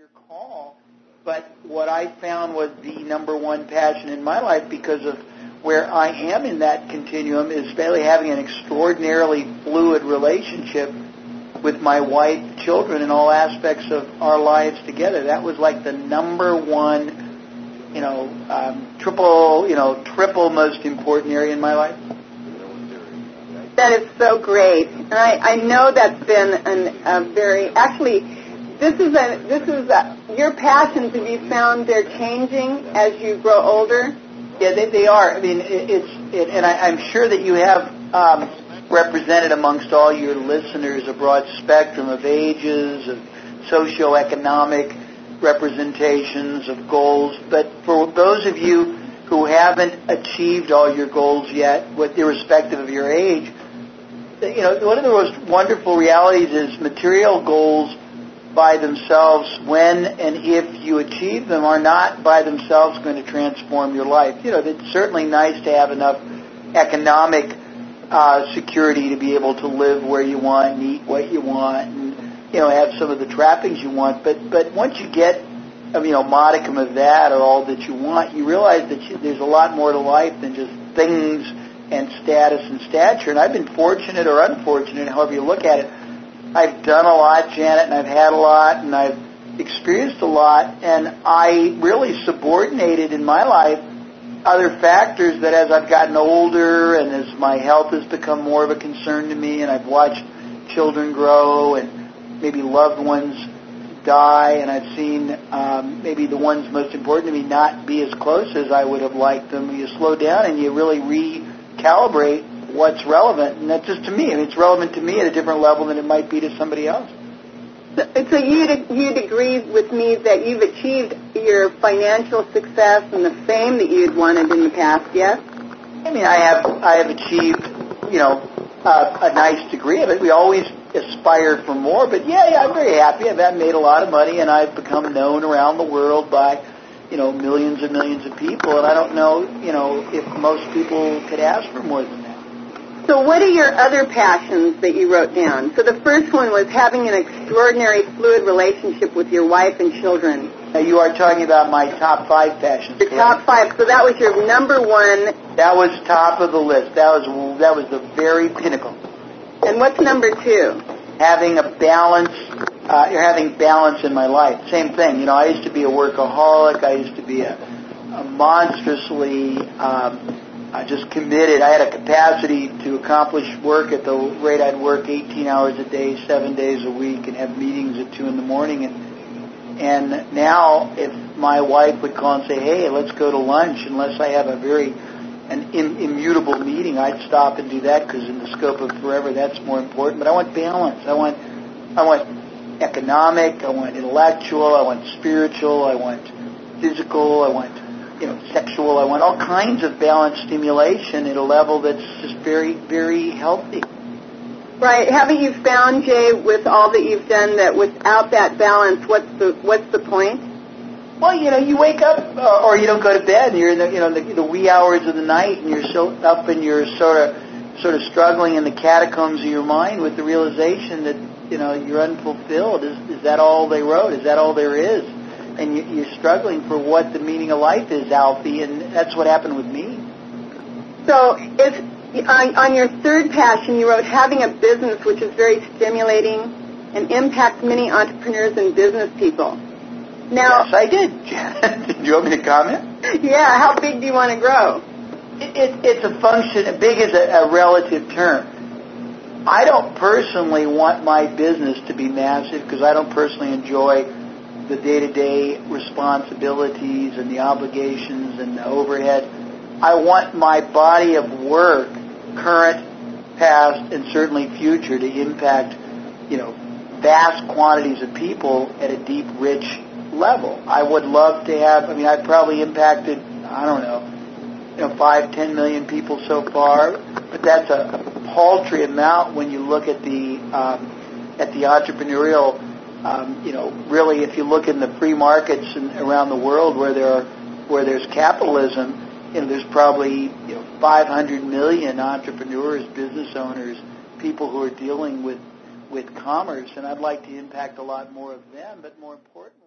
your call, but what I found was the number one passion in my life because of where I am in that continuum is fairly having an extraordinarily fluid relationship with my wife, children, and all aspects of our lives together. That was like the number one, you know, um, triple, you know, triple most important area in my life. That is so great, and I, I know that's been an, a very actually. This is a this is a, your passions. Have you found they're changing as you grow older? Yeah, they, they are. I mean, it, it's it, and I, I'm sure that you have um, represented amongst all your listeners a broad spectrum of ages, of socioeconomic representations, of goals. But for those of you who haven't achieved all your goals yet, with irrespective of your age, you know, one of the most wonderful realities is material goals by themselves, when and if you achieve them, are not by themselves going to transform your life. You know, it's certainly nice to have enough economic uh, security to be able to live where you want and eat what you want and you know have some of the trappings you want. But but once you get mean, you know modicum of that or all that you want, you realize that you, there's a lot more to life than just things and status and stature. And I've been fortunate or unfortunate, however you look at it. I've done a lot, Janet, and I've had a lot, and I've experienced a lot, and I really subordinated in my life other factors that as I've gotten older and as my health has become more of a concern to me and I've watched children grow and maybe loved ones die and I've seen um, maybe the ones most important to me not be as close as I would have liked them, you slow down and you really recalibrate what's relevant. And that's just to me. I mean, it's relevant to me at a different level than it might be to somebody else. So, so you'd, you'd agree with me that you've achieved your financial success and the fame that you'd wanted in the past, yes? I mean, I have I have achieved, you know, uh, a nice degree of it. We always aspire for more, but yeah, yeah, I'm very happy. I've made a lot of money, and I've become known around the world by, you know, millions and millions of people. And I don't know, you know, if most people could ask for more than that. So what are your other passions that you wrote down? So the first one was having an extraordinary fluid relationship with your wife and children. Now you are talking about my top five passions. Your correct? top five. So that was your number one. That was top of the list. That was that was the very pinnacle. And what's number two? Having a balance, uh, you're having balance in my life. Same thing. You know, I used to be a workaholic. I used to be a, a monstrously um, uh, just committed. I had a capacity to accomplish work at the rate I'd work 18 hours a day, seven days a week, and have meetings at two in the morning. And and now, if my wife would call and say, "Hey, let's go to lunch," unless I have a very an Im- immutable meeting, I'd stop and do that because in the scope of forever, that's more important. But I want balance. I want I want economic. I want intellectual. I want spiritual. I want physical. I want you know, sexual. I want all kinds of balanced stimulation at a level that's just very, very healthy. Right. Haven't you found, Jay, with all that you've done, that without that balance, what's the what's the point? Well, you know, you wake up uh, or you don't go to bed, and you're in the you know the, the wee hours of the night, and you're so up, and you're sort of sort of struggling in the catacombs of your mind with the realization that you know you're unfulfilled. Is is that all they wrote? Is that all there is? And you, are struggling for what the meaning of life is, Alfie, and that's what happened with me. So, if on, on your third passion, you wrote having a business which is very stimulating and impacts many entrepreneurs and business people. Now, yes, I did. did you want me to comment? Yeah. How big do you want to grow? It, it, it's a function. Big is a, a relative term. I don't personally want my business to be massive because I don't personally enjoy the day-to-day responsibilities and the obligations and the overhead. I want my body of work, current, past, and certainly future, to impact, you know, vast quantities of people at a deep, rich level. I would love to have. I mean, I've probably impacted, I don't know, you know, five, ten million people so far, but that's a paltry amount when you look at the um, at the entrepreneurial um, you know, really, if you look in the free markets and around the world where there are, where there's capitalism, you know, there's probably you know 500 million entrepreneurs, business owners, people who are dealing with with commerce, and I'd like to impact a lot more of them. But more importantly.